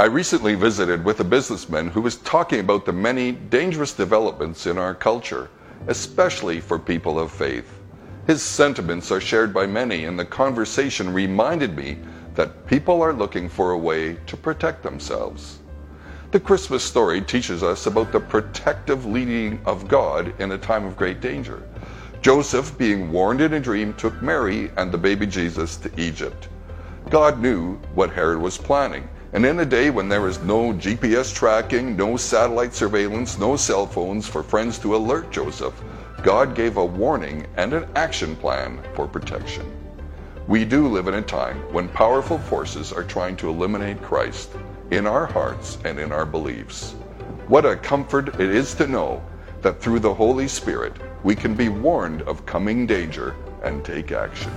I recently visited with a businessman who was talking about the many dangerous developments in our culture, especially for people of faith. His sentiments are shared by many, and the conversation reminded me that people are looking for a way to protect themselves. The Christmas story teaches us about the protective leading of God in a time of great danger. Joseph, being warned in a dream, took Mary and the baby Jesus to Egypt. God knew what Herod was planning, and in a day when there is no GPS tracking, no satellite surveillance, no cell phones for friends to alert Joseph, God gave a warning and an action plan for protection. We do live in a time when powerful forces are trying to eliminate Christ in our hearts and in our beliefs. What a comfort it is to know that through the Holy Spirit we can be warned of coming danger and take action.